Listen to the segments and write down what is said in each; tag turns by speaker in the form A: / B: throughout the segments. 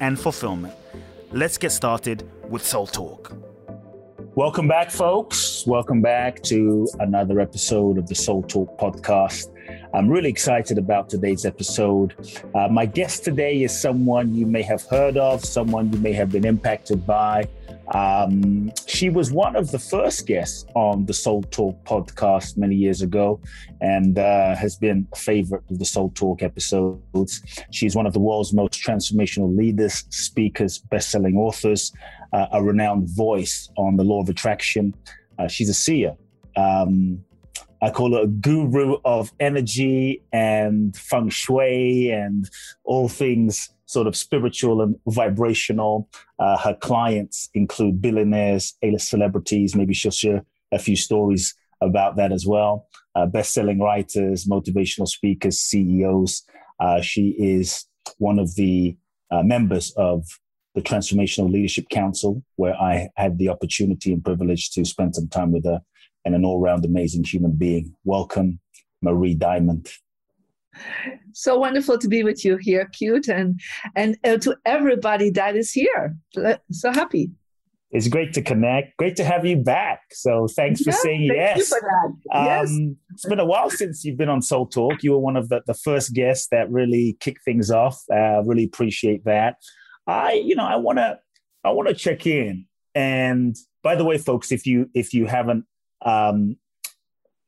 A: and fulfillment. Let's get started with Soul Talk. Welcome back, folks. Welcome back to another episode of the Soul Talk podcast. I'm really excited about today's episode. Uh, my guest today is someone you may have heard of, someone you may have been impacted by. Um, she was one of the first guests on the Soul Talk podcast many years ago and uh, has been a favorite of the Soul Talk episodes. She's one of the world's most transformational leaders, speakers, best selling authors, uh, a renowned voice on the law of attraction. Uh, she's a seer. Um, I call her a guru of energy and feng shui and all things sort of spiritual and vibrational. Uh, her clients include billionaires, A-list celebrities. Maybe she'll share a few stories about that as well. Uh, best-selling writers, motivational speakers, CEOs. Uh, she is one of the uh, members of the Transformational Leadership Council, where I had the opportunity and privilege to spend some time with her, and an all-round amazing human being. Welcome, Marie Diamond
B: so wonderful to be with you here, Kute, and and uh, to everybody that is here. So happy.
A: It's great to connect. Great to have you back. So thanks for yeah, saying thank yes.
B: For that. yes.
A: Um, it's been a while since you've been on Soul Talk. You were one of the, the first guests that really kicked things off. Uh, really appreciate that. I, you know, I want to, I want to check in. And by the way, folks, if you if you haven't um,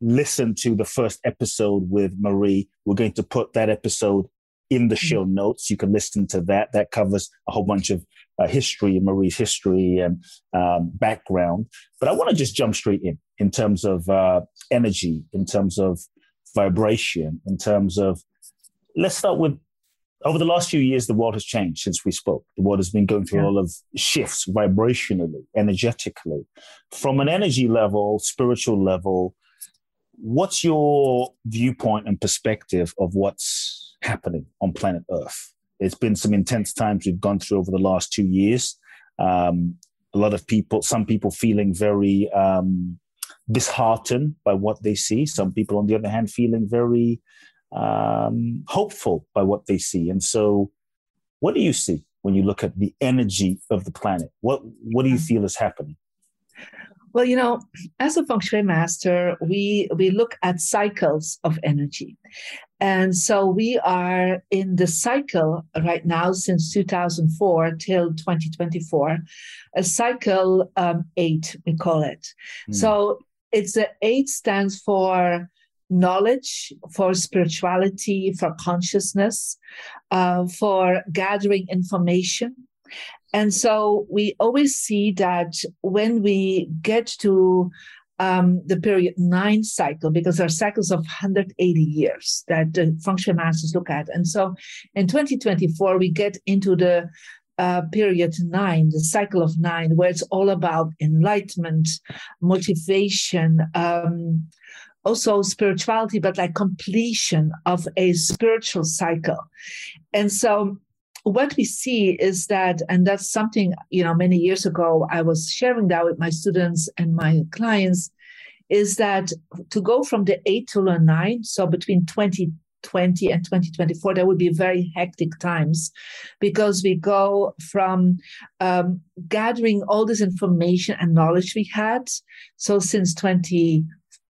A: listen to the first episode with Marie, we're going to put that episode in the show mm-hmm. notes. You can listen to that. That covers a whole bunch of uh, history, Marie's history and um, background. But I want to just jump straight in, in terms of uh, energy, in terms of vibration, in terms of, let's start with over the last few years, the world has changed since we spoke. The world has been going through yeah. a lot of shifts vibrationally, energetically. From an energy level, spiritual level, what's your viewpoint and perspective of what's happening on planet Earth? It's been some intense times we've gone through over the last two years. Um, a lot of people, some people feeling very um, disheartened by what they see. Some people, on the other hand, feeling very um, hopeful by what they see. And so, what do you see when you look at the energy of the planet? What What do you feel is happening?
B: Well, you know, as a feng shui master, we we look at cycles of energy. And so we are in the cycle right now since 2004 till 2024, a cycle um, eight, we call it. Mm. So it's the eight stands for knowledge, for spirituality, for consciousness, uh, for gathering information, and so we always see that when we get to um, the period nine cycle, because there are cycles of 180 years that the shui masters look at. And so in 2024, we get into the uh, period nine, the cycle of nine, where it's all about enlightenment, motivation, um, also spirituality, but like completion of a spiritual cycle. And so what we see is that, and that's something, you know, many years ago, I was sharing that with my students and my clients, is that to go from the eight to the nine, so between 2020 and 2024, there would be very hectic times because we go from um, gathering all this information and knowledge we had. So since 20,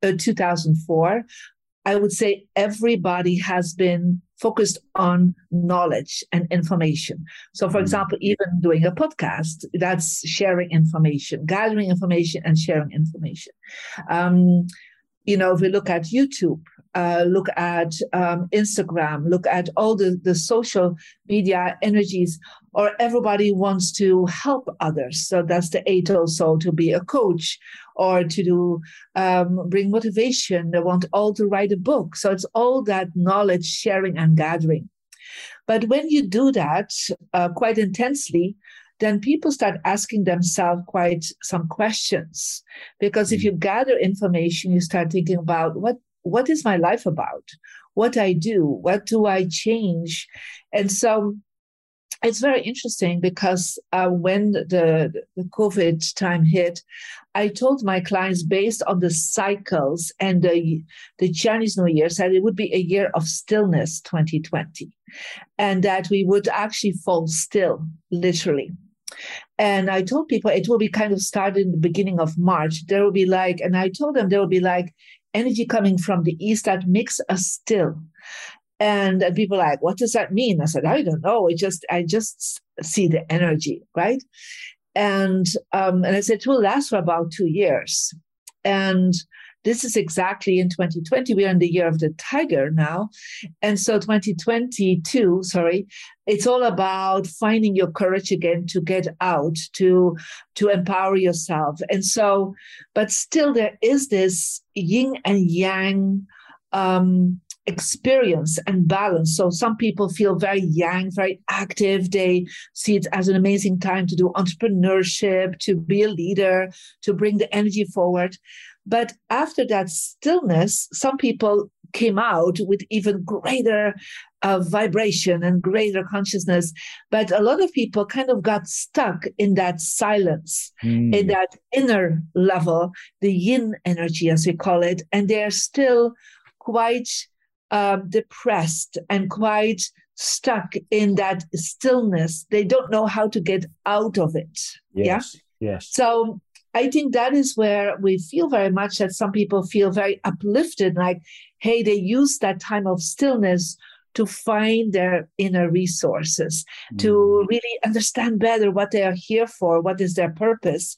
B: uh, 2004, I would say everybody has been focused on knowledge and information. So, for mm. example, even doing a podcast, that's sharing information, gathering information and sharing information. Um, you know, if we look at YouTube, uh, look at um, Instagram, look at all the, the social media energies, or everybody wants to help others. So that's the eight also to be a coach or to do um, bring motivation. They want all to write a book. So it's all that knowledge sharing and gathering. But when you do that uh, quite intensely, then people start asking themselves quite some questions. Because if mm. you gather information, you start thinking about what what is my life about? What I do? What do I change? And so it's very interesting because uh, when the, the COVID time hit, I told my clients based on the cycles and the, the Chinese New Year said it would be a year of stillness 2020 and that we would actually fall still, literally. And I told people it will be kind of started in the beginning of March. There will be like, and I told them there will be like energy coming from the east that makes us still. And, and people like, what does that mean? I said, I don't know. It just I just see the energy, right? And um, and I said it will last for about two years. And this is exactly in 2020. We are in the year of the tiger now. And so 2022, sorry, it's all about finding your courage again to get out, to to empower yourself. And so, but still there is this yin and yang um, experience and balance. So some people feel very yang, very active. They see it as an amazing time to do entrepreneurship, to be a leader, to bring the energy forward. But after that stillness, some people came out with even greater uh, vibration and greater consciousness. But a lot of people kind of got stuck in that silence, mm. in that inner level, the yin energy, as we call it. And they're still quite um, depressed and quite stuck in that stillness. They don't know how to get out of it.
A: Yes. Yeah. Yes.
B: So I think that is where we feel very much that some people feel very uplifted, like, hey, they use that time of stillness to find their inner resources, mm. to really understand better what they are here for, what is their purpose.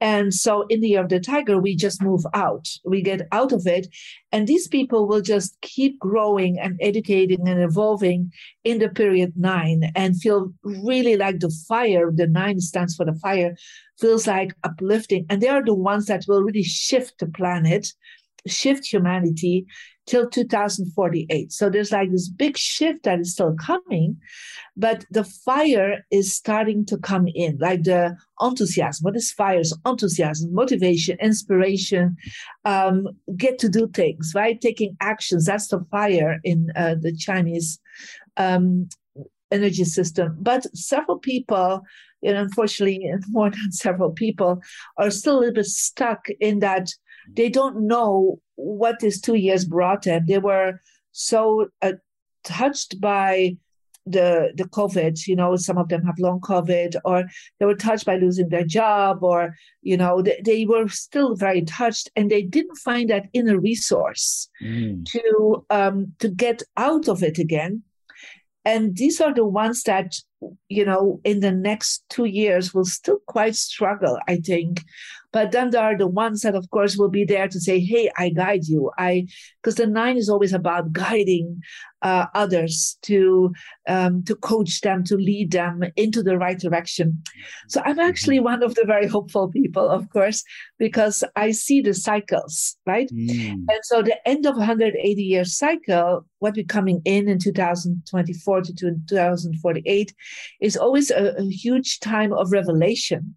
B: And so in the year of the tiger, we just move out. We get out of it. And these people will just keep growing and educating and evolving in the period nine and feel really like the fire, the nine stands for the fire, feels like uplifting. And they are the ones that will really shift the planet, shift humanity till 2048. So there's like this big shift that is still coming, but the fire is starting to come in, like the enthusiasm. What is fire? Is enthusiasm, motivation, inspiration, um, get to do things, right? Taking actions. That's the fire in uh, the Chinese um, energy system. But several people, and unfortunately, more than several people, are still a little bit stuck in that they don't know what these two years brought them. They were so uh, touched by the the COVID. You know, some of them have long COVID, or they were touched by losing their job, or you know, they, they were still very touched, and they didn't find that inner resource mm. to um, to get out of it again. And these are the ones that, you know, in the next two years will still quite struggle, I think, but then there are the ones that, of course, will be there to say, "Hey, I guide you." I because the nine is always about guiding uh, others to um, to coach them, to lead them into the right direction. So I'm actually mm-hmm. one of the very hopeful people, of course, because I see the cycles, right? Mm. And so the end of 180 year cycle, what we're coming in in 2024 to 2048, is always a, a huge time of revelation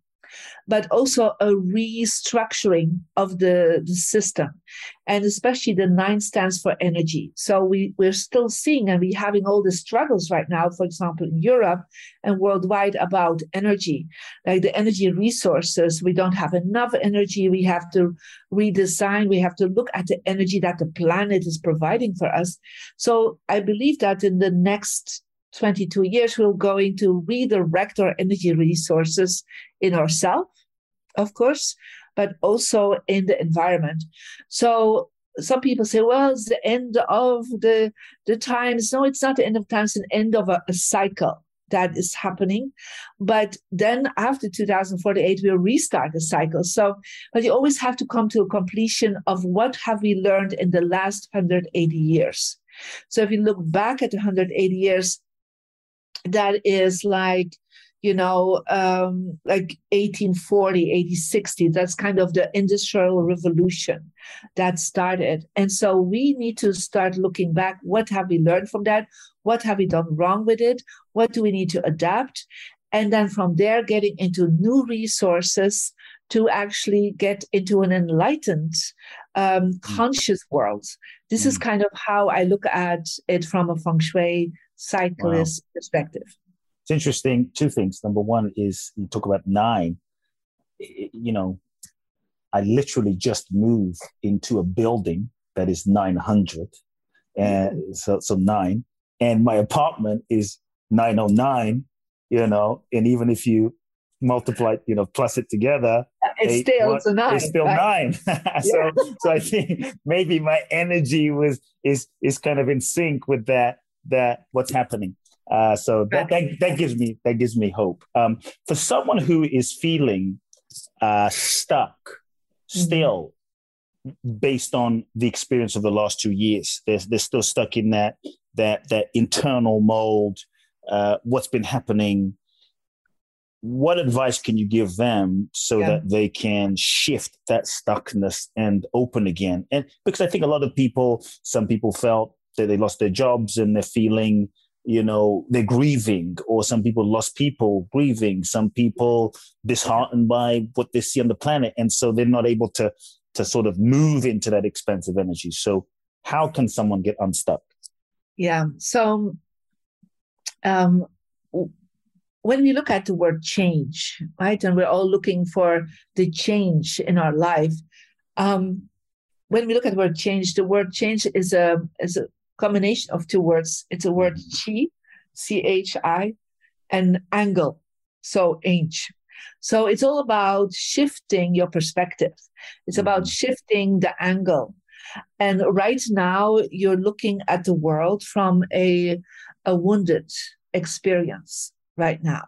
B: but also a restructuring of the, the system. And especially the nine stands for energy. So we, we're still seeing and we're having all the struggles right now, for example, in Europe and worldwide about energy, like the energy resources. We don't have enough energy. We have to redesign. We have to look at the energy that the planet is providing for us. So I believe that in the next 22 years, we're going to redirect our energy resources in ourselves, of course, but also in the environment. So some people say, well, it's the end of the, the times. No, it's not the end of times, it's the end of a, a cycle. that is happening. But then after 2048, we'll restart the cycle. So, but you always have to come to a completion of what have we learned in the last 180 years. So if you look back at 180 years, that is like you know, um, like 1840, 1860. That's kind of the industrial revolution that started. And so we need to start looking back. What have we learned from that? What have we done wrong with it? What do we need to adapt? And then from there, getting into new resources to actually get into an enlightened, um, mm. conscious world. This mm. is kind of how I look at it from a feng shui cyclist wow. perspective.
A: It's interesting. Two things. Number one is you talk about nine. You know, I literally just moved into a building that is 900. And eh, mm-hmm. so, so nine. And my apartment is 909, you know, and even if you multiply, you know, plus it together,
B: it's eight, still one, nine.
A: It's still right? nine. so, yeah. so I think maybe my energy was is is kind of in sync with that that what's happening. Uh, so that, that, that gives me that gives me hope. Um, for someone who is feeling uh, stuck, mm-hmm. still based on the experience of the last two years, they're, they're still stuck in that that that internal mold. Uh, what's been happening? What advice can you give them so yeah. that they can shift that stuckness and open again? And because I think a lot of people, some people felt that they lost their jobs and they're feeling you know they're grieving or some people lost people grieving some people disheartened by what they see on the planet and so they're not able to to sort of move into that expensive energy. So how can someone get unstuck?
B: Yeah so um when we look at the word change right and we're all looking for the change in our life um when we look at the word change the word change is a is a combination of two words. It's a word chi, C H I, and angle, so inch. So it's all about shifting your perspective. It's about mm-hmm. shifting the angle. And right now, you're looking at the world from a, a wounded experience right now.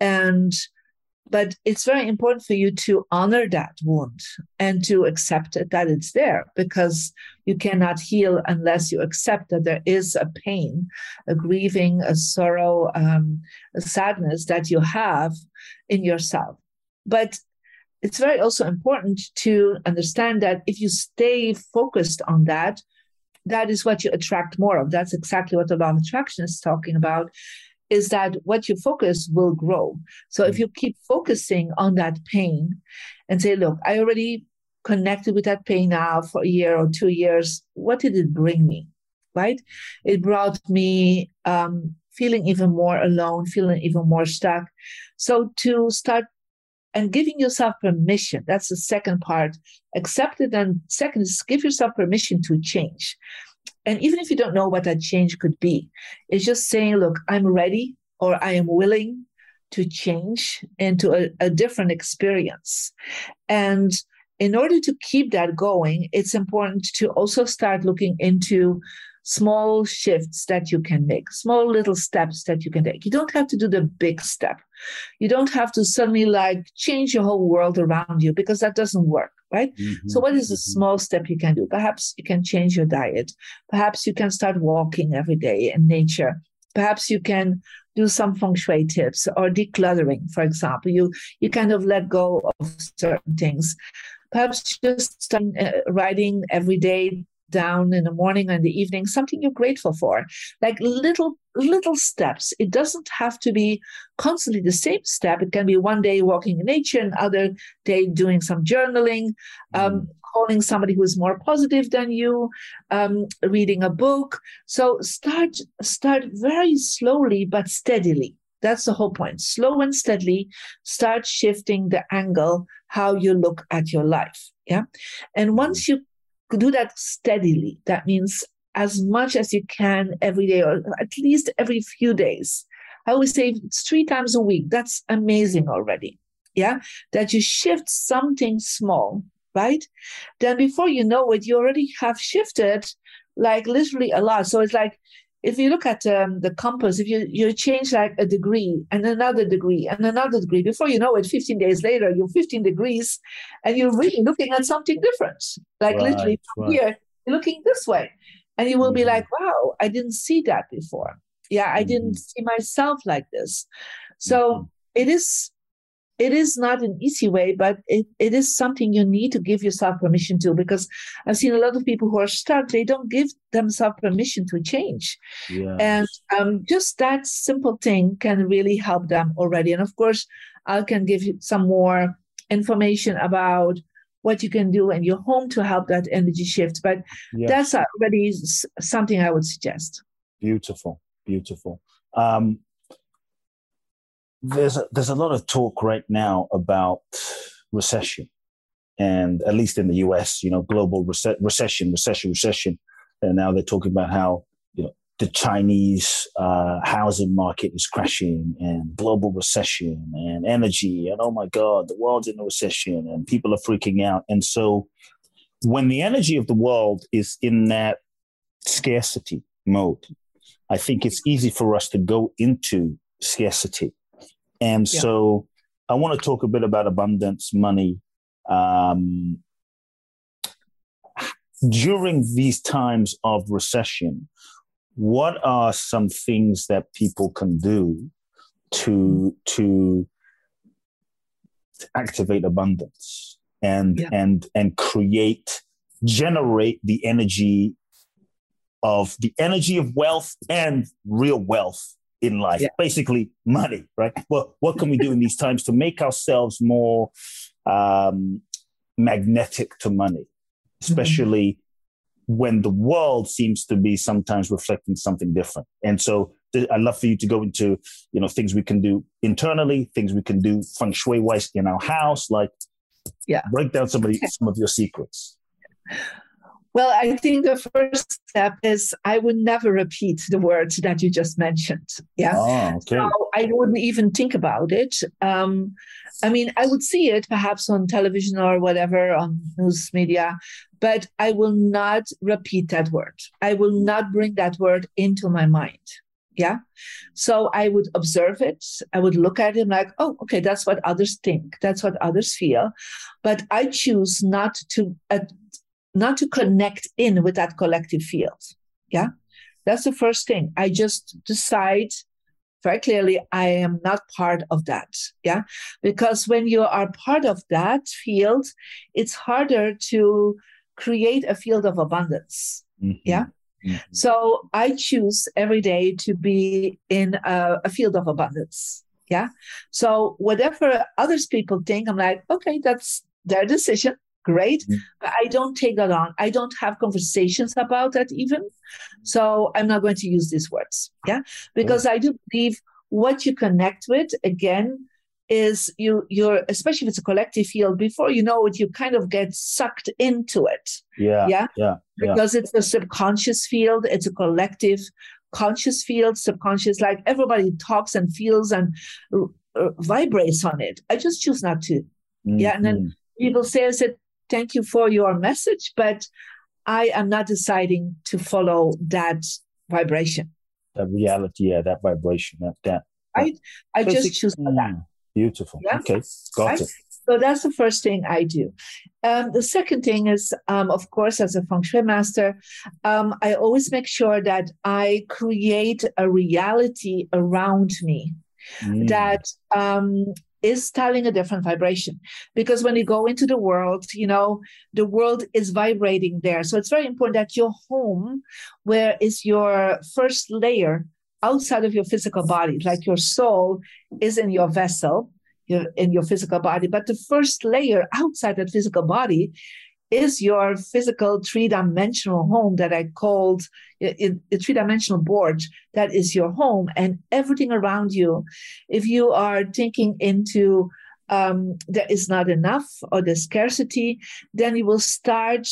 B: And but it's very important for you to honor that wound and to accept it, that it's there because you cannot heal unless you accept that there is a pain, a grieving, a sorrow, um, a sadness that you have in yourself. But it's very also important to understand that if you stay focused on that, that is what you attract more of. That's exactly what the law of attraction is talking about is that what you focus will grow. So if mm. you keep focusing on that pain and say, look, I already connected with that pain now for a year or two years, what did it bring me? Right? It brought me um, feeling even more alone, feeling even more stuck. So to start and giving yourself permission, that's the second part. Accept it. And second is give yourself permission to change. And even if you don't know what that change could be, it's just saying, look, I'm ready or I am willing to change into a, a different experience. And in order to keep that going, it's important to also start looking into small shifts that you can make, small little steps that you can take. You don't have to do the big step. You don't have to suddenly like change your whole world around you because that doesn't work right? Mm-hmm. So, what is a mm-hmm. small step you can do? Perhaps you can change your diet. Perhaps you can start walking every day in nature. Perhaps you can do some feng shui tips or decluttering, for example. You you kind of let go of certain things. Perhaps just start uh, writing every day down in the morning and the evening something you're grateful for like little little steps it doesn't have to be constantly the same step it can be one day walking in nature another day doing some journaling um, mm. calling somebody who is more positive than you um, reading a book so start start very slowly but steadily that's the whole point. Slow and steadily start shifting the angle how you look at your life. Yeah. And once you do that steadily. That means as much as you can every day or at least every few days. I always say three times a week. That's amazing already. Yeah. That you shift something small, right? Then before you know it, you already have shifted like literally a lot. So it's like if you look at um, the compass, if you, you change like a degree and another degree and another degree, before you know it, 15 days later, you're 15 degrees and you're really looking at something different. Like right, literally right. here, you're looking this way. And you will mm-hmm. be like, wow, I didn't see that before. Yeah, I mm-hmm. didn't see myself like this. So mm-hmm. it is it is not an easy way, but it, it is something you need to give yourself permission to because I've seen a lot of people who are stuck, they don't give themselves permission to change. Yes. And um, just that simple thing can really help them already. And of course, I can give you some more information about what you can do in your home to help that energy shift. But yes. that's already something I would suggest.
A: Beautiful, beautiful. Um, there's a, there's a lot of talk right now about recession, and at least in the U.S., you know, global rece- recession, recession, recession, and now they're talking about how you know the Chinese uh, housing market is crashing, and global recession, and energy, and oh my God, the world's in a recession, and people are freaking out, and so when the energy of the world is in that scarcity mode, I think it's easy for us to go into scarcity and yeah. so I want to talk a bit about abundance, money. Um, during these times of recession, what are some things that people can do to to activate abundance and yeah. and and create generate the energy of the energy of wealth and real wealth in life, yeah. basically money, right? Well, what can we do in these times to make ourselves more um, magnetic to money, mm-hmm. especially mm-hmm. when the world seems to be sometimes reflecting something different? And so th- I'd love for you to go into, you know, things we can do internally, things we can do feng shui wise in our house, like yeah. break down some of, the, some of your secrets.
B: Well, I think the first step is I would never repeat the words that you just mentioned. Yeah. Oh, okay. So I wouldn't even think about it. Um, I mean, I would see it perhaps on television or whatever on news media, but I will not repeat that word. I will not bring that word into my mind. Yeah. So I would observe it. I would look at it like, oh, okay, that's what others think. That's what others feel. But I choose not to not to connect in with that collective field. Yeah. That's the first thing. I just decide very clearly I am not part of that. Yeah. Because when you are part of that field, it's harder to create a field of abundance. Mm-hmm. Yeah. Mm-hmm. So I choose every day to be in a, a field of abundance. Yeah. So whatever others people think, I'm like, okay, that's their decision great mm-hmm. but i don't take that on i don't have conversations about that even so i'm not going to use these words yeah because i do believe what you connect with again is you you're especially if it's a collective field before you know it you kind of get sucked into it
A: yeah
B: yeah
A: yeah
B: because
A: yeah.
B: it's a subconscious field it's a collective conscious field subconscious like everybody talks and feels and uh, vibrates on it i just choose not to mm-hmm. yeah and then mm-hmm. people say i said thank you for your message, but I am not deciding to follow that vibration.
A: That reality, yeah, that vibration, that that.
B: I I just choose mm, that.
A: Beautiful. Yeah? Okay, got I, it.
B: So that's the first thing I do. Um, the second thing is, um, of course, as a feng shui master, um, I always make sure that I create a reality around me mm. that um, is telling a different vibration. Because when you go into the world you know the world is vibrating there. So it's very important that your home where is your first layer outside of your physical body like your soul is in your vessel in your physical body but the first layer outside that physical body is your physical three-dimensional home that I called a three-dimensional board that is your home and everything around you. If you are thinking into um, there is not enough or the scarcity, then you will start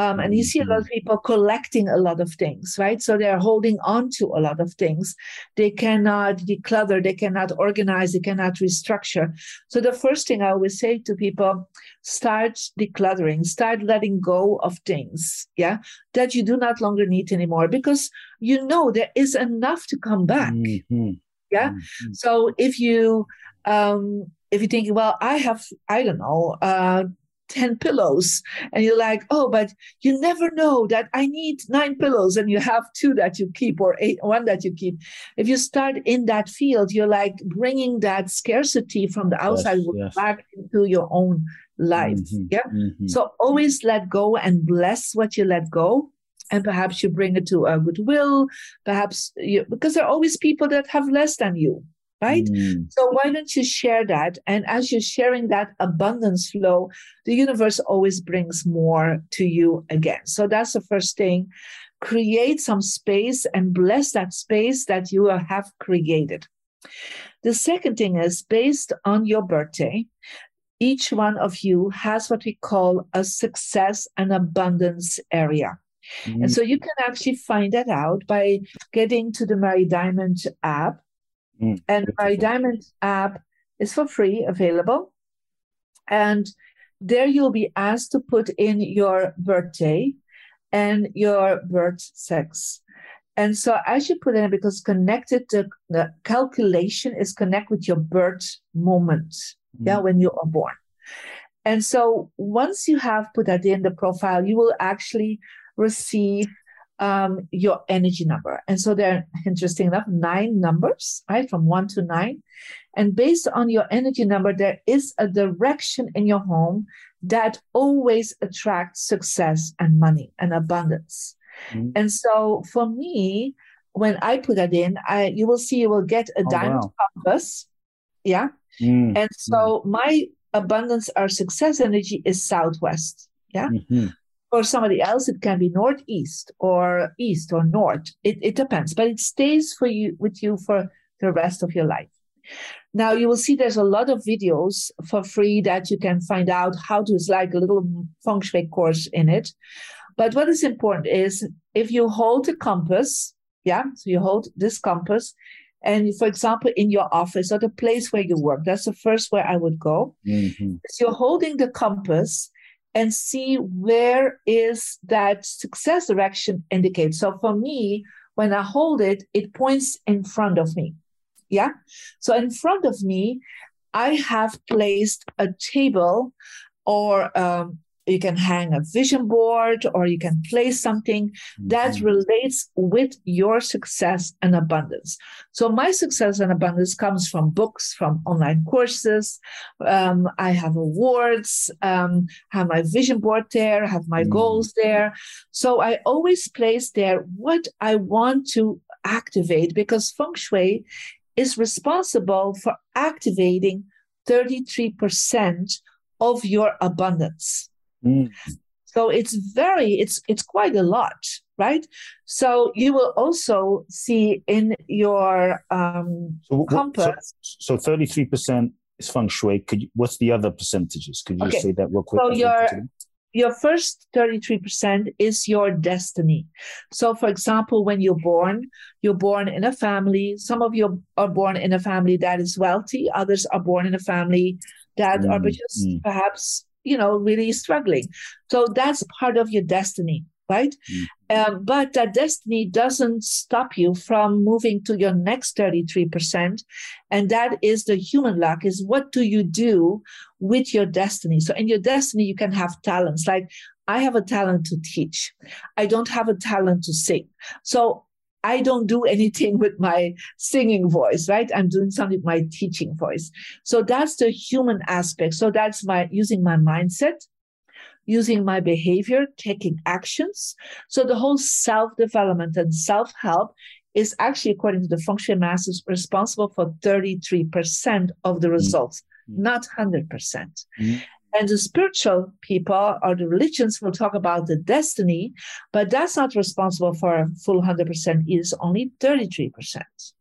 B: Um, and you see a lot of people collecting a lot of things, right? So they're holding on to a lot of things. They cannot declutter, they cannot organize, they cannot restructure. So the first thing I always say to people start decluttering, start letting go of things, yeah, that you do not longer need anymore because you know there is enough to come back. Mm-hmm. Yeah. Mm-hmm. So if you um if you think, well, I have, I don't know, uh, 10 pillows. And you're like oh but you never know that i need nine pillows and you have two that you keep or eight one that you keep. If you start in that field you're like bringing that scarcity from the outside yes, yes. back into your own life mm-hmm, yeah? mm-hmm. so always let go and bless what you let go. And perhaps you bring it to a goodwill. Perhaps you because there are always people that have less than you right? Mm. So why don't you share that? And as you're sharing that abundance flow, the universe always brings more to you again. So that's the first thing. Create some space and bless that space that you have created. The second thing is based on your birthday, each one of you has what we call a success and abundance area. Mm. And so you can actually find that out by getting to the Marie Diamond app Mm, and Marie Diamond app is for free available. And there you'll be asked to put in your birthday and your birth sex. And so as you put in, because connected to the calculation is connect with your birth moment, mm. yeah, when you are born. And so once you have put that in the profile, you will actually receive um, your energy number. And so there are, interesting enough, nine numbers, right, from one to nine. And based on your energy number, there is a direction in your home that always attracts success and money and abundance. Mm-hmm. And so for me, when I put that in, I you will see you will get a oh, diamond wow. compass. Yeah. Mm-hmm. And so my abundance or success energy is southwest. Yeah. Mm-hmm for somebody else it can be northeast or east or north. It, it depends but it stays for you with you for the rest of your life. Now you will see there's a lot of videos for free that you can find out how to it's like a little feng shui course in it. But what is important is if you hold a compass yeah so you hold this compass and for example in your office or the place where you work that's the first where i would go. Mm-hmm. so you're holding the compass and see where is that success direction indicated. So for me, when I hold it, it points in front of me. Yeah. So in front of me, I have placed a table or um, you can hang a vision board or you can place something mm-hmm. that relates with your success and abundance. So my success and abundance comes from books, from online courses. Um, I have awards, um, have my vision board there, have my mm-hmm. goals there. So I always place there what I want to activate because feng shui is responsible for activating 33% of your abundance. Mm. So it's very, it's it's quite a lot, right? So you will also see in your um,
A: so compass. So thirty three percent is feng shui. Could you, what's the other percentages? Could you okay. say that real quick?
B: So your your first 33% is your destiny. So, for example, when you're born, you're born in a family. Some of you are born in a family that is wealthy, others are born in a family that mm, are just mm. perhaps you know really struggling. So that's part of your destiny right? Mm-hmm. um, but that destiny doesn't stop you from moving to your next 33% and that is the human luck is what do you do with your destiny? So in your destiny you can have talents. Like i have a talent to teach. I don't have a talent to sing. So I don't do anything with my singing voice, right? I'm doing something with my teaching voice. So that's the human aspect. So that's my using my mindset, using my behavior, taking actions. So the whole self development and self help is actually, according to the feng shui masters, responsible for 33% of the mm. results, mm-hmm. not 100%. percent mm-hmm. And the spiritual people or the religions will talk about the destiny, but that's not responsible for a full 100%. It is only 33%.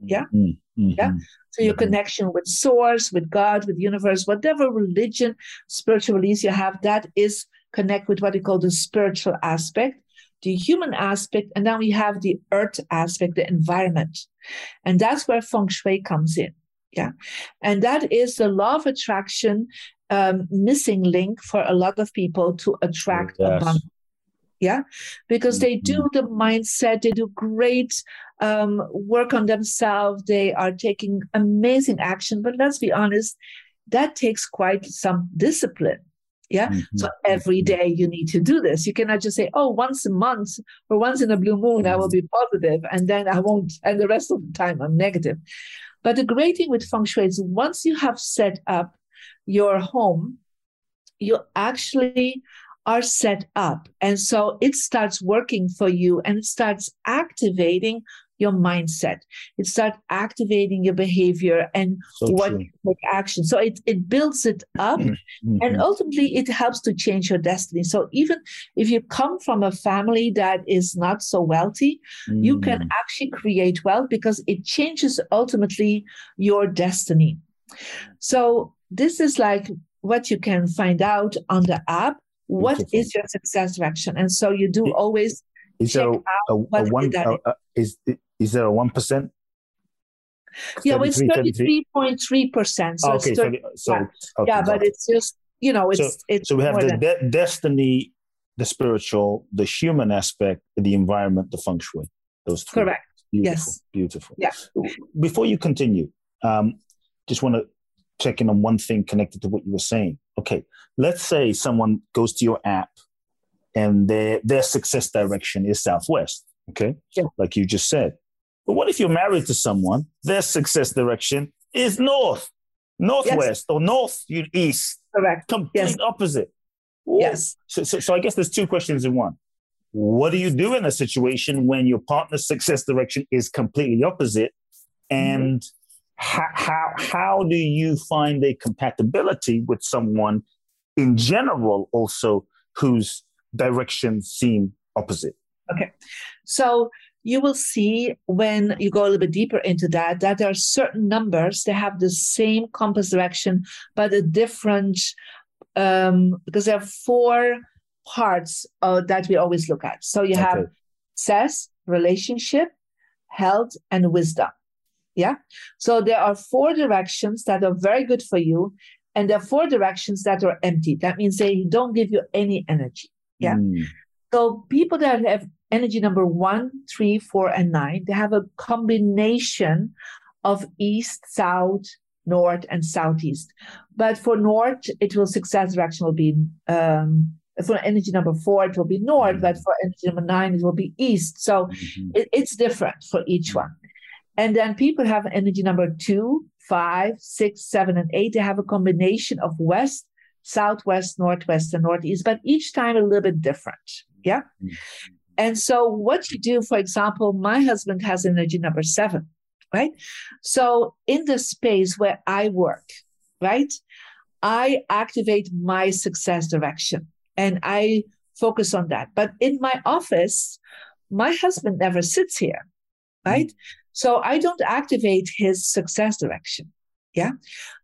B: Yeah. Mm-hmm. Yeah. So your mm-hmm. connection with source, with God, with universe, whatever religion, spiritual beliefs you have, that is connect with what we call the spiritual aspect, the human aspect, and then we have the earth aspect, the environment. And that's where feng shui comes in. Yeah. And that is the law of attraction um, missing link for a lot of people to attract yes. abundance. Yeah. Because they do mm-hmm. the mindset, they do great um, work on themselves, they are taking amazing action. But let's be honest, that takes quite some discipline. Yeah. Mm-hmm. So every mm-hmm. you need to do this. You cannot just say, oh, once a month or once in a blue moon, I will be positive and then I won't. And the rest of the time I'm negative. But the great thing with feng shui is once you have set up your home, you actually are set up. And so it starts working for you and it starts activating your mindset. It starts activating your behavior and so what take action. So it, it builds it up mm-hmm. and ultimately it helps to change your destiny. So even if you come from a family that is not so wealthy, mm. you can mm. actually create wealth because it changes ultimately your destiny. So this is like what you can find out on the app. What is your success direction? And so you do always
A: is there a, a, a one a, is is there a one percent?
B: Yeah, well, it's thirty three point three percent. So okay, 30, so, yeah, okay, yeah but it's just you know it's so, it's
A: so we have the de- destiny, the spiritual, the human aspect, the environment, the feng shui. Those three.
B: Correct.
A: Beautiful,
B: yes.
A: Beautiful.
B: Yeah.
A: Before you continue, um, just want to check in on one thing connected to what you were saying. Okay, let's say someone goes to your app and their their success direction is southwest. Okay, yeah. like you just said. But what if you're married to someone, their success direction is north, northwest, yes. or north east?
B: Correct.
A: Complete
B: yes.
A: opposite.
B: Ooh. Yes.
A: So, so, so I guess there's two questions in one. What do you do in a situation when your partner's success direction is completely opposite? And mm-hmm how, how, how do you find a compatibility with someone in general also whose directions seem opposite?
B: Okay. So you will see when you go a little bit deeper into that that there are certain numbers that have the same compass direction but a different um, because there are four parts uh, that we always look at so you okay. have success relationship health and wisdom yeah. So there are four directions that are very good for you, and there are four directions that are empty. That means they don't give you any energy. Yeah. Mm. So people that have energy number one, three, four, and nine, they have a combination of east, south, north, and southeast. But for north, it will success direction will be um, for energy number four, it will be north, mm-hmm. but for energy number nine, it will be east. So mm-hmm. it, it's different for each one. And then people have energy number two, five, six, seven, and eight. They have a combination of west, southwest, northwest, and northeast, but each time a little bit different. Yeah. Mm-hmm. And so, what you do, for example, my husband has energy number seven, right? So, in the space where I work, right, I activate my success direction and I focus on that. But in my office, my husband never sits here, right? So I don't activate his success direction. Yeah.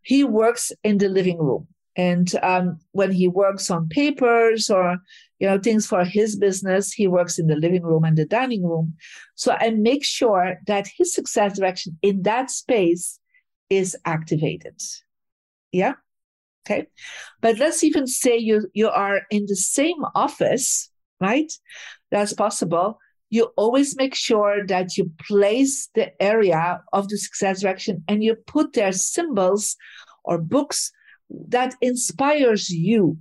B: He works in the living room. And um, when he works on papers or you know things for his business, he works in the living room and the dining room. So I make sure that his success direction in that space is activated. Yeah. Okay. But let's even say you you are in the same office, right? That's possible you always make sure that you place the area of the success direction and you put there symbols or books that inspires you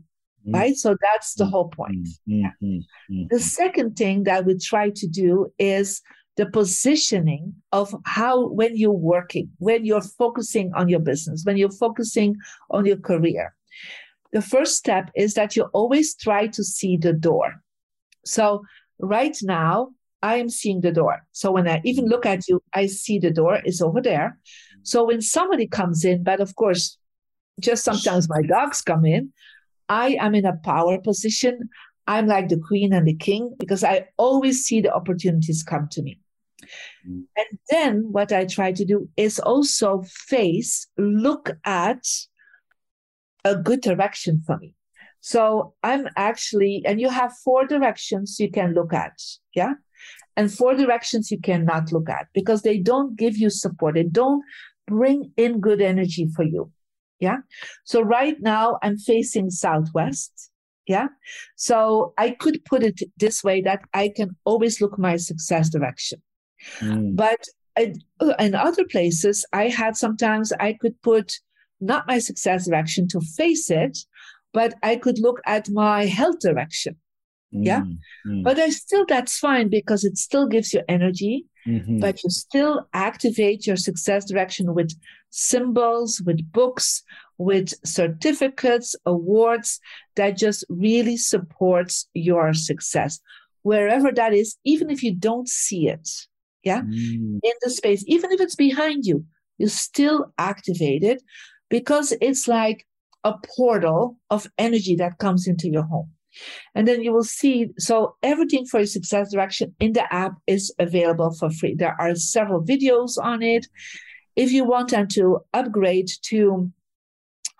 B: mm-hmm. right so that's the whole point mm-hmm. mm-hmm. the second thing that we try to do is the positioning of how when you're working when you're focusing on your business when you're focusing on your career the first step is that you always try to see the door so right now, I am seeing the door. So when I even look at you, I see the door is over there. So when somebody comes in, but of course, just sometimes my dogs come in, I am in a power position. I'm like the queen and the king because I always see the opportunities come to me. Mm. And then what I try to do is also face, look at a good direction for me. So I'm actually, and you have four directions you can look at. Yeah. And four directions you cannot look at because they don't give you support. They don't bring in good energy for you. Yeah. So right now I'm facing southwest. Yeah. So I could put it this way that I can always look my success direction. Mm. But in other places, I had sometimes I could put not my success direction to face it, but I could look at my health direction. Mm, yeah. Mm. But I still, that's fine because it still gives you energy, mm-hmm. but you still activate your success direction with symbols, with books, with certificates, awards that just really supports your success. Wherever that is, even if you don't see it, yeah, mm. in the space, even if it's behind you, you still activate it because it's like a portal of energy that comes into your home. And then you will see, so everything for your success direction in the app is available for free. There are several videos on it. If you want them to upgrade to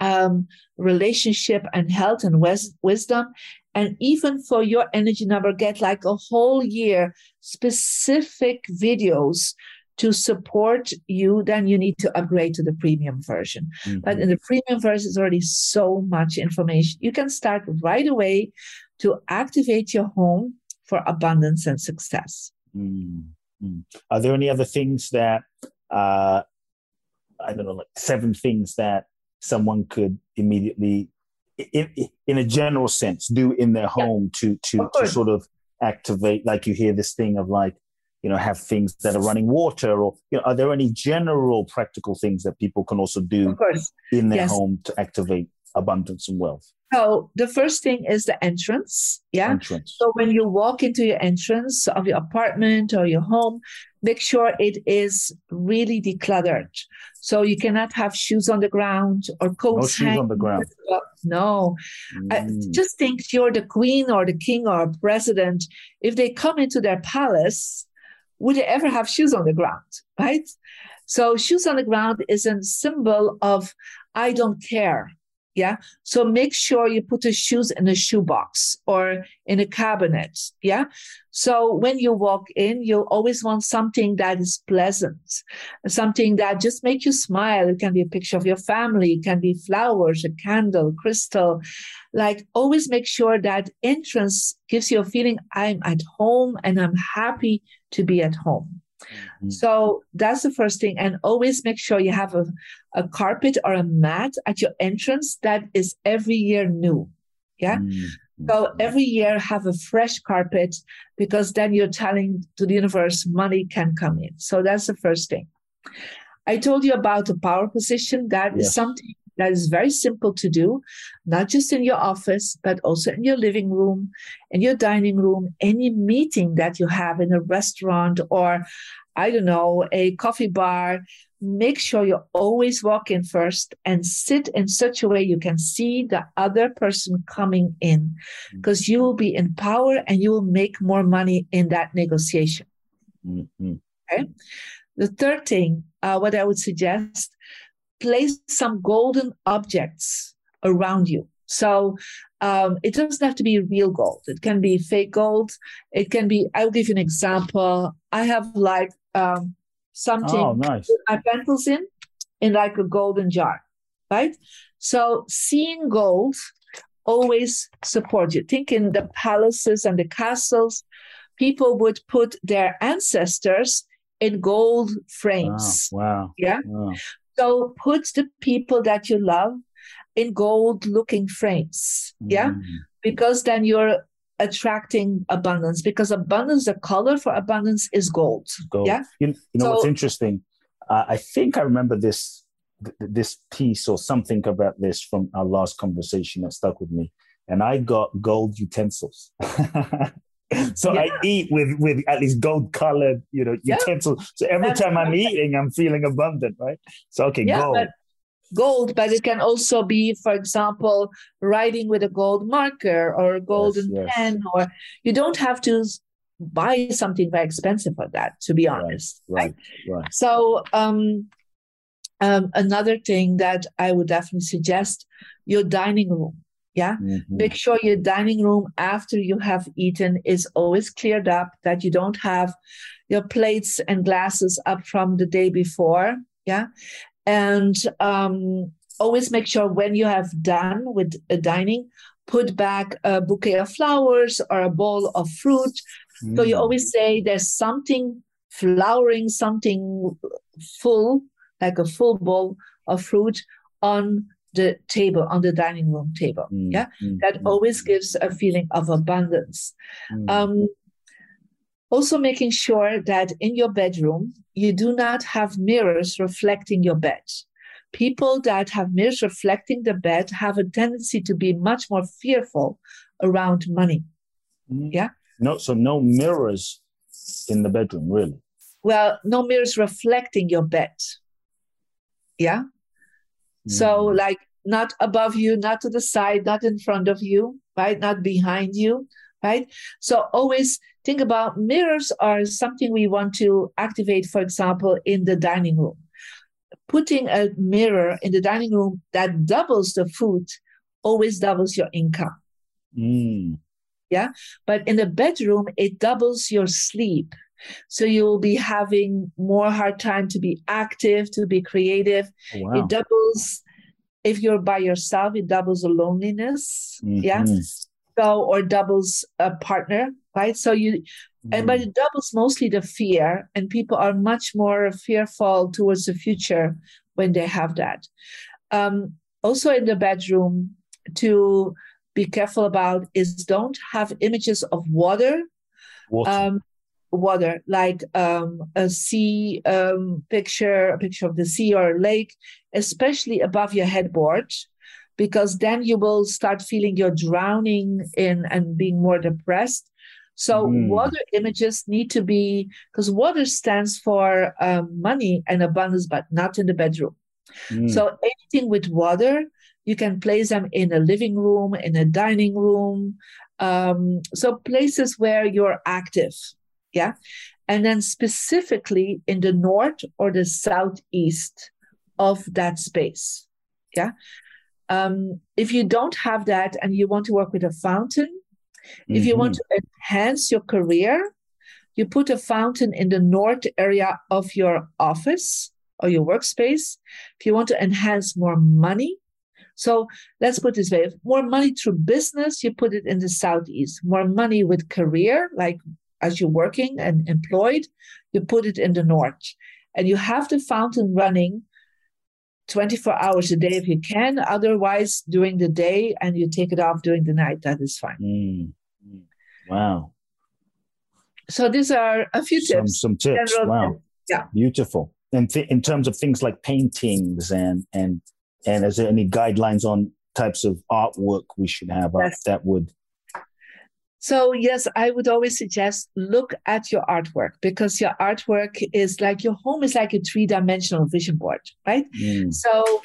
B: um, relationship and health and wis- wisdom, and even for your energy number, get like a whole year specific videos to support you, then you need to upgrade to the premium version. Mm-hmm. But in the premium version, is already so much information. You can start right away to activate your home for abundance and success.
A: Mm-hmm. Are there any other things that, uh, I don't know, like seven things that someone could immediately, in, in a general sense, do in their home yeah. to to, to sort of activate? Like you hear this thing of like, you know have things that are running water or you know are there any general practical things that people can also do in their yes. home to activate abundance and wealth?
B: So the first thing is the entrance yeah?
A: Entrance.
B: so when you walk into your entrance of your apartment or your home make sure it is really decluttered. So you cannot have shoes on the ground or coats
A: no shoes on the ground.
B: no. Mm. uh, just think you're the queen or the king or president. If they come into their palace would they ever have shoes on the ground, right? So shoes on the ground is a symbol of I don't care. Yeah. So make sure you put the shoes in a shoebox or in a cabinet. Yeah. So when you walk in, you always want something that is pleasant, something that just make you smile. It can be a picture of your family. It can be flowers, a candle, crystal. Like always make sure that entrance gives you a feeling I'm at home and I'm happy to be at home. Mm-hmm. So that's the first thing. And always make sure you have a, a carpet or a mat at your entrance that is every year new. Yeah. Mm-hmm. So every year have a fresh carpet because then you're telling to the universe money can come in. So that's the first thing. I told you about the power position. That yes. is something that is very simple to do, not just in your office, but also in your living room, in your dining room, any meeting that you have in a restaurant or, I don't know, a coffee bar. Make sure you always walk in first and sit in such a way you can see the other person coming in because mm-hmm. you will be in power and you will make more money in that negotiation. Mm-hmm. Okay. The third thing, uh, what I would suggest place some golden objects around you. So um, it doesn't have to be real gold. It can be fake gold. It can be. I'll give you an example. I have like um, something oh,
A: nice.
B: my pencils in, in like a golden jar, right? So seeing gold always support you. Think in the palaces and the castles, people would put their ancestors in gold frames.
A: Wow. wow.
B: Yeah.
A: Wow.
B: So put the people that you love in gold looking frames. Yeah. Mm. Because then you're attracting abundance because abundance, the color for abundance is gold.
A: gold.
B: Yeah.
A: You, you know so, what's interesting? Uh, I think I remember this this piece or something about this from our last conversation that stuck with me. And I got gold utensils. so yeah. I eat with with at least gold colored, you know, yeah. utensils. So every That's time I'm eating, I'm feeling abundant, right? So okay, yeah, gold.
B: But gold, but it can also be, for example, writing with a gold marker or a golden yes, yes. pen, or you don't have to buy something very expensive for that, to be honest.
A: Right, right. right.
B: So um, um, another thing that I would definitely suggest your dining room. Yeah.
A: Mhm.
B: Make sure your dining room after you have eaten is always cleared up, that you don't have your plates and glasses up from the day before. Yeah. And um, always make sure when you have done with uh, dining, put back a bouquet of flowers or a bowl of fruit. So you
A: Mm.
B: always say there's something flowering, something full, like a full bowl of fruit on the table, on the dining room table.
A: Mm,
B: Yeah.
A: mm,
B: That
A: mm,
B: always gives a feeling of abundance.
A: mm.
B: Um, also, making sure that in your bedroom, you do not have mirrors reflecting your bed. People that have mirrors reflecting the bed have a tendency to be much more fearful around money.
A: Mm.
B: yeah.
A: No, so no mirrors in the bedroom, really.
B: Well, no mirrors reflecting your bed. Yeah. So,
A: Mm.
B: like, not above you, not to the side, not in front of you, right? Not behind you, right? So, always think about mirrors are something we want to activate, for example, in the dining room. Putting a mirror in the dining room that doubles the food always doubles your income.
A: Mm.
B: But in the bedroom, it doubles your sleep. So you will be having more hard time to be active, to be creative.
A: Oh, wow.
B: It doubles if you're by yourself, it doubles the loneliness. Yeah.
A: Mhm.
B: So or doubles a partner, right? So you and but
A: Mm.
B: it doubles mostly the fear, and people are much more fearful towards the future when they have that. Um, also in the bedroom, to be careful about is don't have images of water
A: Water.
B: um, water, like um, a sea um, picture, a picture of the sea or a lake, especially above your headboard, because then you will start feeling you're drowning in and being more depressed. So
A: Mm.
B: water images need to be because water stands for um, money and abundance, but not in the bedroom.
A: Mm.
B: So anything with water, you can place them in a living room, in a dining room. Um, so places where you're active, yeah. And then specifically in the north or the southeast of that space, yeah. Um, if you don't have that and you want to work with a fountain, if you want
A: Mhm.
B: to enhance your career, you put a fountain in the north area of your office or your workspace. If you want to enhance more money, so let's put this way more money through business, you put it in the southeast. More money with career, like as you're working and employed, you put it in the north. And you have the fountain running 24 hours a day if you can. Otherwise, during the day and you take it off during the night, that is fine.
A: Mm. Wow.
B: So these are a few
A: Some
B: tips.
A: some tips.
B: General
A: Wow.
B: tips, yeah.
A: Beautiful. And th- in terms of things like paintings and and and is there any guidelines on types of artwork we should have
B: Yes.
A: that would
B: So, yes, I would always suggest look at your artwork because your artwork is like your home is like a three dimensional vision board, right?
A: Mm.
B: So,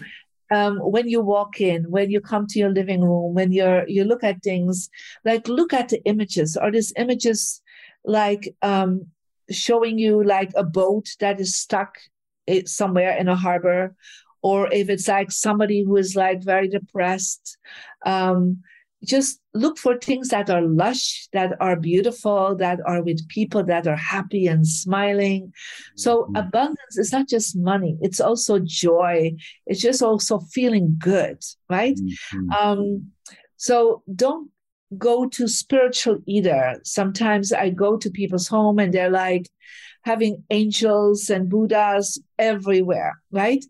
B: um, when you walk in, when you come to your living room, when you're you look at things, like look at the images. Are these images like um, showing you like a boat that is stuck somewhere in a harbor, or if it's like somebody who is like very depressed? Um, just look for things that are lush, that are beautiful, that are with people that are happy and smiling. So
A: Mhm.
B: abundance is not just money; it's also joy. It's just also feeling good, right?
A: Mhm.
B: Um, so don't go to spiritual either. Sometimes I go to people's home and they're like having angels and Buddhas everywhere, right?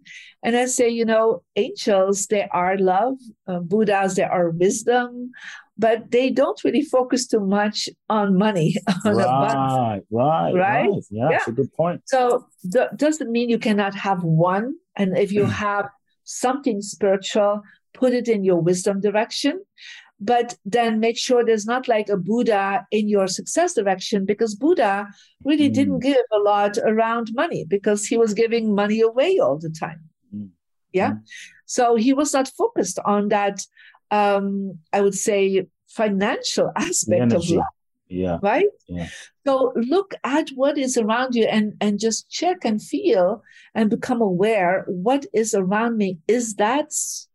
B: And I say, you know, angels, they are love, uh, Buddhas, they are wisdom, but they don't really focus too much on money, on
A: right, right,
B: Right?
A: right. Yeah, that's a good point.
B: So that doesn't mean you cannot have one. And if you
A: Mm.
B: have something spiritual, put it in your wisdom direction. But then make sure there's not like a Buddha in your success direction because Buddha really
A: Mm.
B: didn't give a lot around money because he was giving money away all the time.
A: Mm.
B: Yeah.
A: Mm.
B: So he was not focused on that, um, I would say, financial aspect of life
A: Yeah.
B: right
A: Yeah.
B: so look at what is around you and and just check and feel and become aware what is around me is that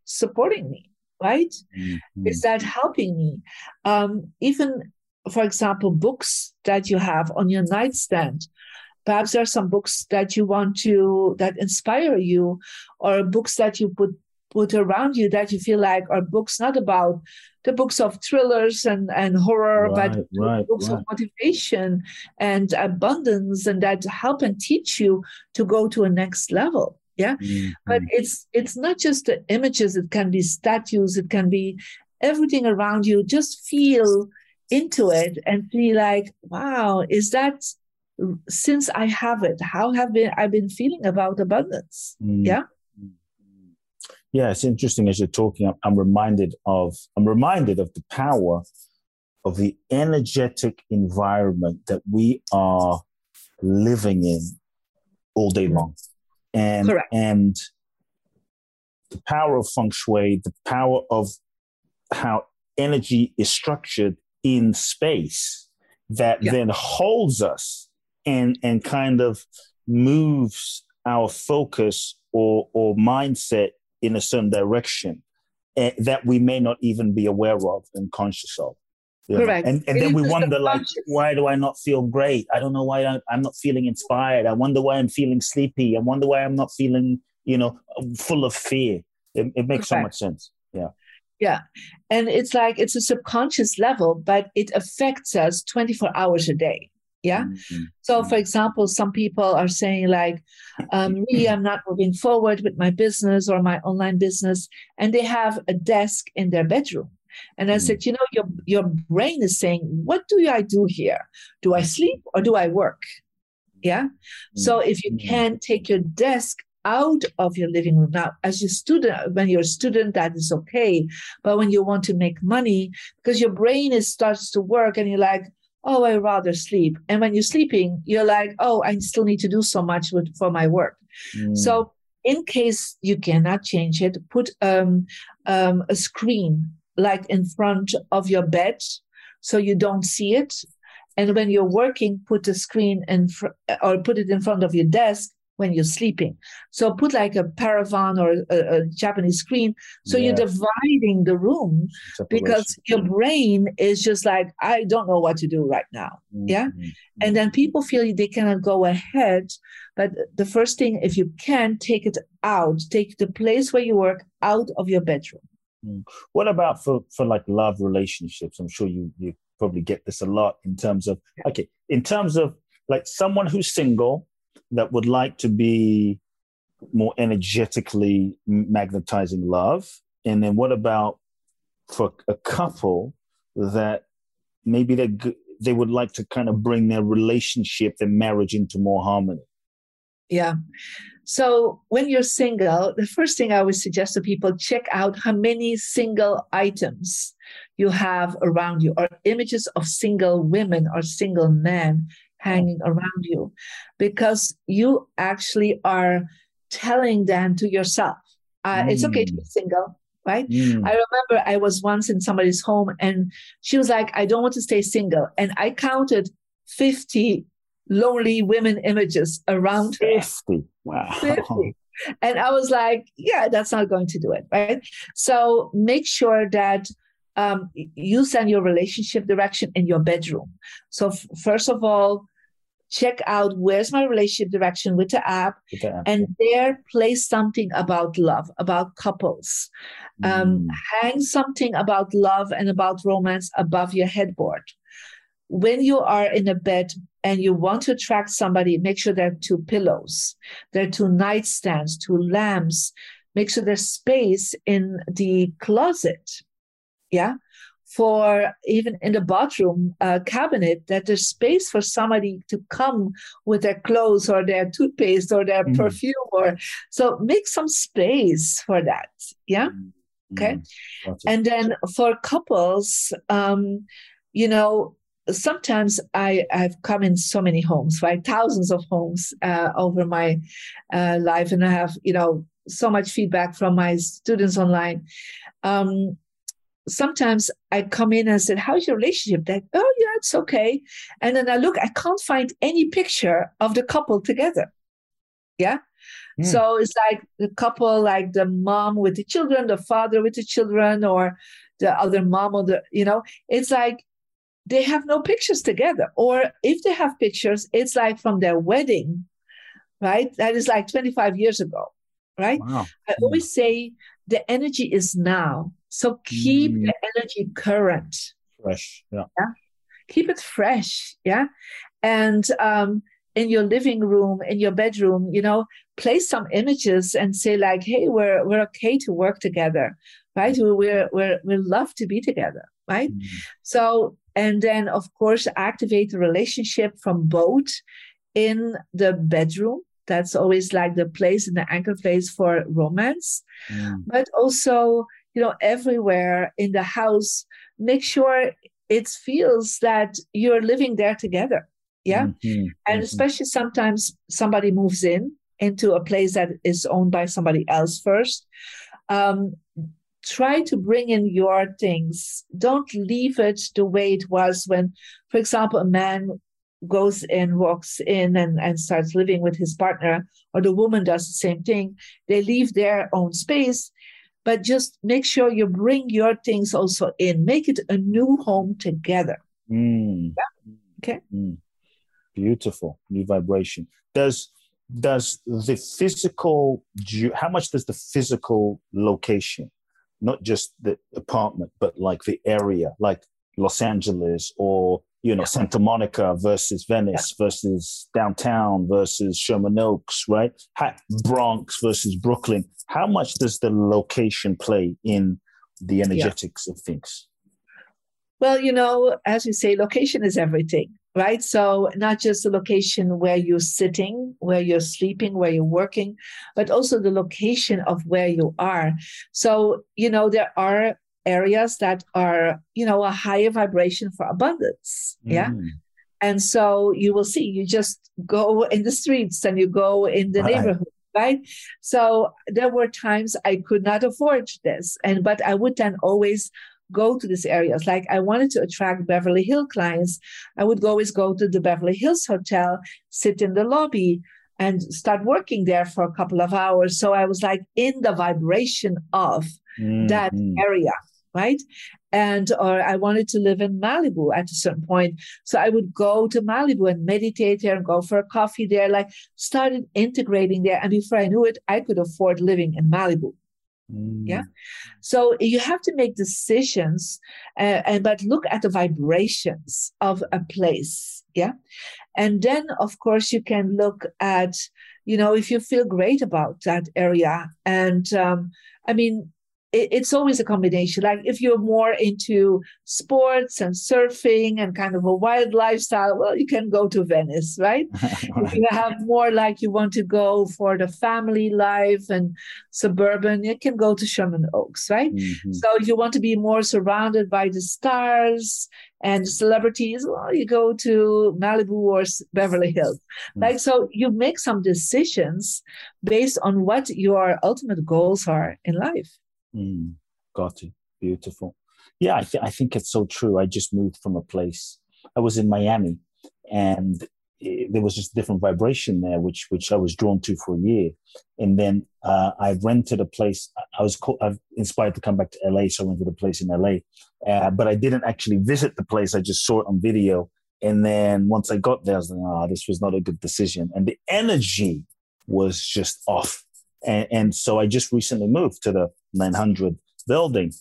B: supporting me right? Mm-hmm. Is that helping me? Um, even, for example, books that you have on your nightstand. Perhaps there are some books that you want to that inspire you, or books that you put put around you that you feel like are books not about the books of thrillers and, and horror, right, but right, books right. of motivation and abundance and that help and teach you to go to a next level. Yeah. Mm-hmm. But it's it's not just the images, it can be statues, it can be everything around you. Just feel into it and feel like, wow, is that since I have it, how have been I been feeling about abundance? Mm-hmm. Yeah.
A: Yeah, it's interesting as you're talking. I'm reminded of I'm reminded of the power of the energetic environment that we are living in all day long, and Correct. and the power of feng shui, the power of how energy is structured in space that yeah. then holds us and and kind of moves our focus or or mindset in a certain direction uh, that we may not even be aware of and conscious of.
B: Correct.
A: And, and then we wonder, like, why do I not feel great? I don't know why I'm not feeling inspired. I wonder why I'm feeling sleepy. I wonder why I'm not feeling, you know, full of fear. It, it makes Correct. so much sense. Yeah.
B: Yeah. And it's like it's a subconscious level, but it affects us 24 hours a day. Yeah. Mm-hmm. So, for example, some people are saying, like, um, really, I'm not moving forward with my business or my online business. And they have a desk in their bedroom. And I said, you know, your, your brain is saying, what do I do here? Do I sleep or do I work? Yeah. So, if you mm-hmm. can take your desk out of your living room. Now, as a student, when you're a student, that is okay. But when you want to make money, because your brain is starts to work and you're like, oh, I rather sleep. And when you're sleeping, you're like, oh, I still need to do so much with, for my work. Mm. So, in case you cannot change it, put um, um, a screen like in front of your bed so you don't see it. And when you're working, put a screen in fr- or put it in front of your desk when you're sleeping. So put like a paravan or a, a Japanese screen. So yeah. you're dividing the room because your brain is just like, I don't know what to do right now. Mm-hmm. Yeah. And then people feel they cannot go ahead. But the first thing, if you can, take it out, take the place where you work out of your bedroom.
A: Mm. What about for, for like love relationships? I'm sure you, you probably get this a lot in terms of, okay, in terms of like someone who's single, that would like to be more energetically magnetizing love? And then what about for a couple that maybe they they would like to kind of bring their relationship, their marriage into more harmony?
B: Yeah. So when you're single, the first thing I would suggest to people check out how many single items you have around you or images of single women or single men hanging around you because you actually are telling them to yourself uh, mm. it's okay to be mm. single right mm. i remember i was once in somebody's home and she was like i don't want to stay single and i counted 50 lonely women images around
A: her 50 wow 50.
B: and i was like yeah that's not going to do it right so make sure that um, you send your relationship direction in your bedroom so f- first of all check out where's my relationship direction with the app, with the app. and there place something about love, about couples. Um, mm. Um, hang something about love and about romance above your headboard. When you are in a bed and you want to attract somebody, make sure there are two pillows, there are two nightstands, two lamps. Make sure there's space in the closet. Yeah for even in the bathroom uh, cabinet that there's space for somebody to come with their clothes or their toothpaste or their mm. perfume or so make some space for that yeah mm. okay mm. and then for couples um you know sometimes I, I've come in so many homes, right? Thousands of homes uh, over my uh, life, and I have, you know, so much feedback from my students online. Um, sometimes I come in and said, How's your relationship? They oh yeah, it's okay. And then I look, I can't find any picture of the couple together. Yeah. Mm. So it's like the couple, like the mom with the children, the father with the children, or the other mom or the, you know, it's like they have no pictures together. Or if they have pictures, it's like from their wedding, right? That is like 25 years ago, right? Wow. I hmm. always say the energy is now. So keep mm. the energy current.
A: Fresh. Yeah.
B: yeah. Keep it fresh. Yeah. And um, in your living room, in your bedroom, you know, place some images and say like, "Hey, we're we're okay to work together, right? We're we're we love to be together, right?" Mm. So, and then of course, activate the relationship from both in the bedroom. That's always like the place and the anchor place for romance, mm. but also, you know, everywhere in the house, make sure it feels that you're living there together yeah mm-hmm. and mm-hmm. especially sometimes somebody moves in into a place that is owned by somebody else first um, try to bring in your things. Don't leave it the way it was when for example a man goes in walks in and, and starts living with his partner or the woman does the same thing. They leave their own space but just make sure you bring your things also in. Make it a new home together.
A: Mm.
B: yeah? okay.
A: Mm. Beautiful new vibration. Does does the physical how much does the physical location not just the apartment but like the area like los angeles or you know santa monica versus venice yeah. versus downtown versus sherman oaks right? Bronx versus brooklyn. How much does the location play in the energetics yeah. of things?
B: Well you know as we say location is everything right? So not just the location where you're sitting, where you're sleeping, where you're working, but also the location of where you are. So, you know, there are areas that are, you know, a higher vibration for abundance. Mm. Yeah. And so you will see, you just go in the streets and you go in the right. neighborhood right so there were times i could not afford this and but i would then always go to these areas. Like I wanted to attract Beverly Hill clients. I would always go to the Beverly Hills Hotel, sit in the lobby, and start working there for a couple of hours. So I was like in the vibration of mm-hmm. that area, right? And or I wanted to live in Malibu at a certain point. So I would go to Malibu and meditate there and go for a coffee there, like started integrating there. And before I knew it, I could afford living in Malibu. Mm. Yeah. So you have to make decisions, uh, and but look at the vibrations of a place. Yeah. And then, of course, you can look at, you know, if you feel great about that area. And um, I mean, it's always a combination. Like if you're more into sports and surfing and kind of a wild lifestyle, well, you can go to Venice, right? if you have more like you want to go for the family life and suburban, you can go to Sherman Oaks, right? Mm-hmm. So you want to be more surrounded by the stars and celebrities, well, you go to Malibu or Beverly Hills. Mm-hmm. Like so you make some decisions based on what your ultimate goals are in life.
A: Mm, got it. Beautiful. Yeah, I, th- I think it's so true. I just moved from a place. I was in Miami, and it, there was just a different vibration there, which which I was drawn to for a year. And then uh, I rented a place. I was co- I've inspired to come back to LA, so I rented a place in LA. Uh, but I didn't actually visit the place. I just saw it on video. And then once I got there, I was like, "Ah, oh, this was not a good decision." And the energy was just off. And, and so I just recently moved to the 900 building.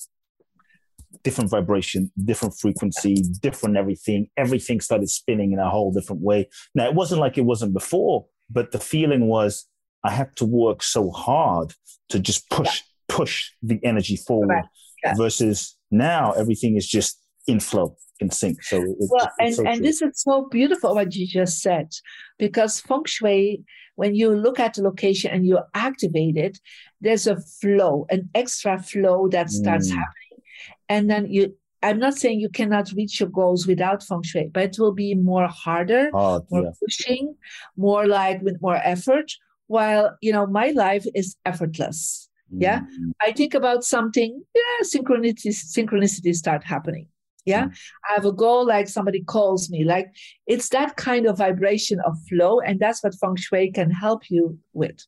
A: Different vibration, different frequency, different everything. Everything started spinning in a whole different way. Now, it wasn't like it wasn't before, but the feeling was I had to work so hard to just push, yeah. push the energy forward yeah. versus now everything is just in flow in sync. So it,
B: well, and, so and this is so beautiful what you just said, because feng shui when you look at the location and you activate it, there's a flow, an extra flow that starts mm. happening. And then you, I'm not saying you cannot reach your goals without feng shui, but it will be more harder, oh, more yeah. pushing, more like with more effort. While, you know, my life is effortless. Yeah. Mm. I think about something, yeah, synchronicity, synchronicity start happening. Yeah. Mm. I have a goal, like somebody calls me. Like it's that kind of vibration of flow. And that's what feng shui can help you with.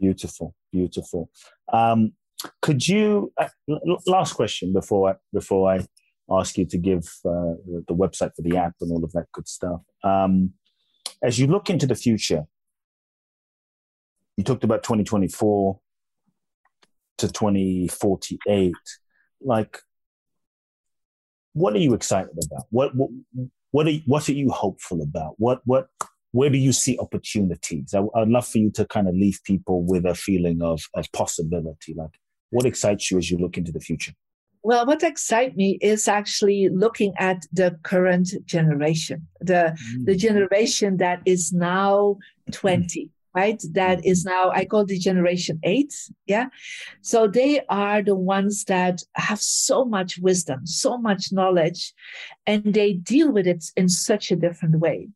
A: Beautiful, beautiful. Um, could you? Uh, last question before I before I ask you to give uh, the, the, website for the app and all of that good stuff. Um, as you look into the future, you talked about 2024 to 2048. Like, what are you excited about? What what what are what are you hopeful about? What what where do you see opportunities? I, would love for you to kind of leave people with a feeling of of possibility. Like, what excites you as you look into the future?
B: Well, what excites me is actually looking at the current generation, the mm. the generation that is now 20 right? That is now, I call the generation eight. Yeah. So they are the ones that have so much wisdom, so much knowledge, and they deal with it in such a different way.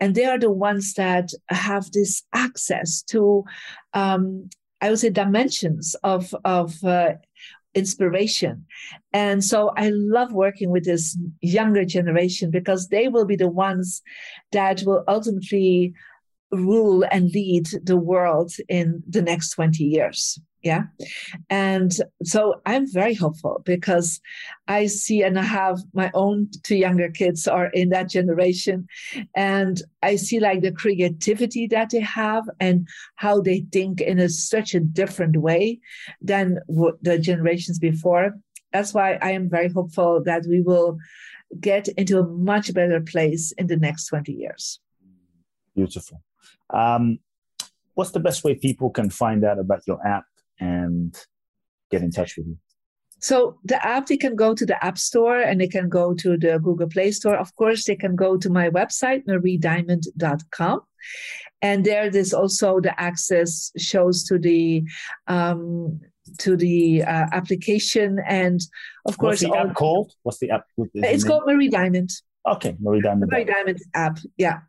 B: And they are the ones that have this access to, um, I would say, dimensions of, of, uh, inspiration. And so I love working with this younger generation because they will be the ones that will ultimately rule and lead the world in the next 20 years yeah? And so i'm very hopeful because i see and i have my own two younger kids are in that generation and i see like the creativity that they have and how they think in a such a different way than the generations before. That's why i am very hopeful that we will get into a much better place in the next 20 years.
A: Beautiful um, what's the best way people can find out about your app and get in touch with you?
B: So the app, they can go to the App Store and they can go to the Google Play Store. Of course, they can go to my website, mariediamond.com. And there, there's also the access shows to the um, to the uh, application, and of course,
A: what's the app called? What's the app?
B: It's called Marie Diamond.
A: Okay, Marie Diamond.
B: Marie Diamond app. Yeah.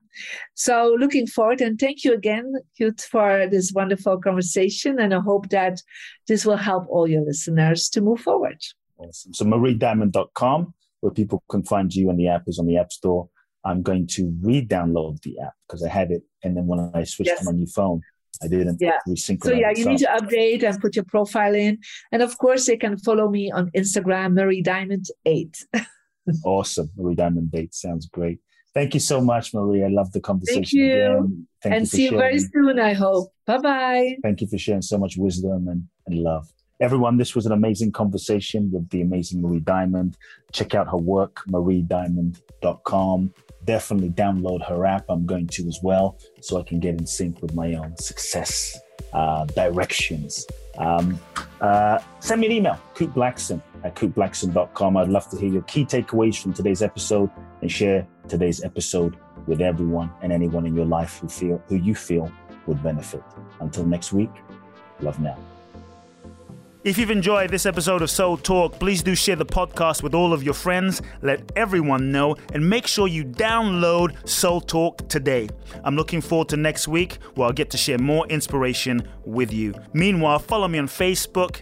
B: So looking forward and thank you again, Kute, for this wonderful conversation. And I hope that this will help all your listeners to move forward.
A: Awesome. So mariediamond.com, where people can find you and the app is on the App Store. I'm going to re-download the app because I had it. And then when I switched yes. to my new phone, I didn't
B: yeah. resynchronize. So yeah, you need to update and put your profile in. And of course, they can follow me on Instagram, Marie Diamond 8.
A: awesome. Marie Diamond 8 sounds great. Thank you so much, Marie. I love the conversation.
B: Thank you. Again. Thank and you see you very soon, I hope. Bye bye.
A: Thank you for sharing so much wisdom and, and love. Everyone, this was an amazing conversation with the amazing Marie Diamond. Check out her work, mariediamond.com. Definitely download her app. I'm going to as well, so I can get in sync with my own success uh, directions. Um, uh, send me an email, Kute Blackson at kuteblackson.com. I'd love to hear your key takeaways from today's episode and share today's episode with everyone and anyone in your life who feel who you feel would benefit. Until next week, love now.
C: If you've enjoyed this episode of Soul Talk, please do share the podcast with all of your friends, let everyone know, and make sure you download Soul Talk today. I'm looking forward to next week where I'll get to share more inspiration with you. Meanwhile, follow me on Facebook,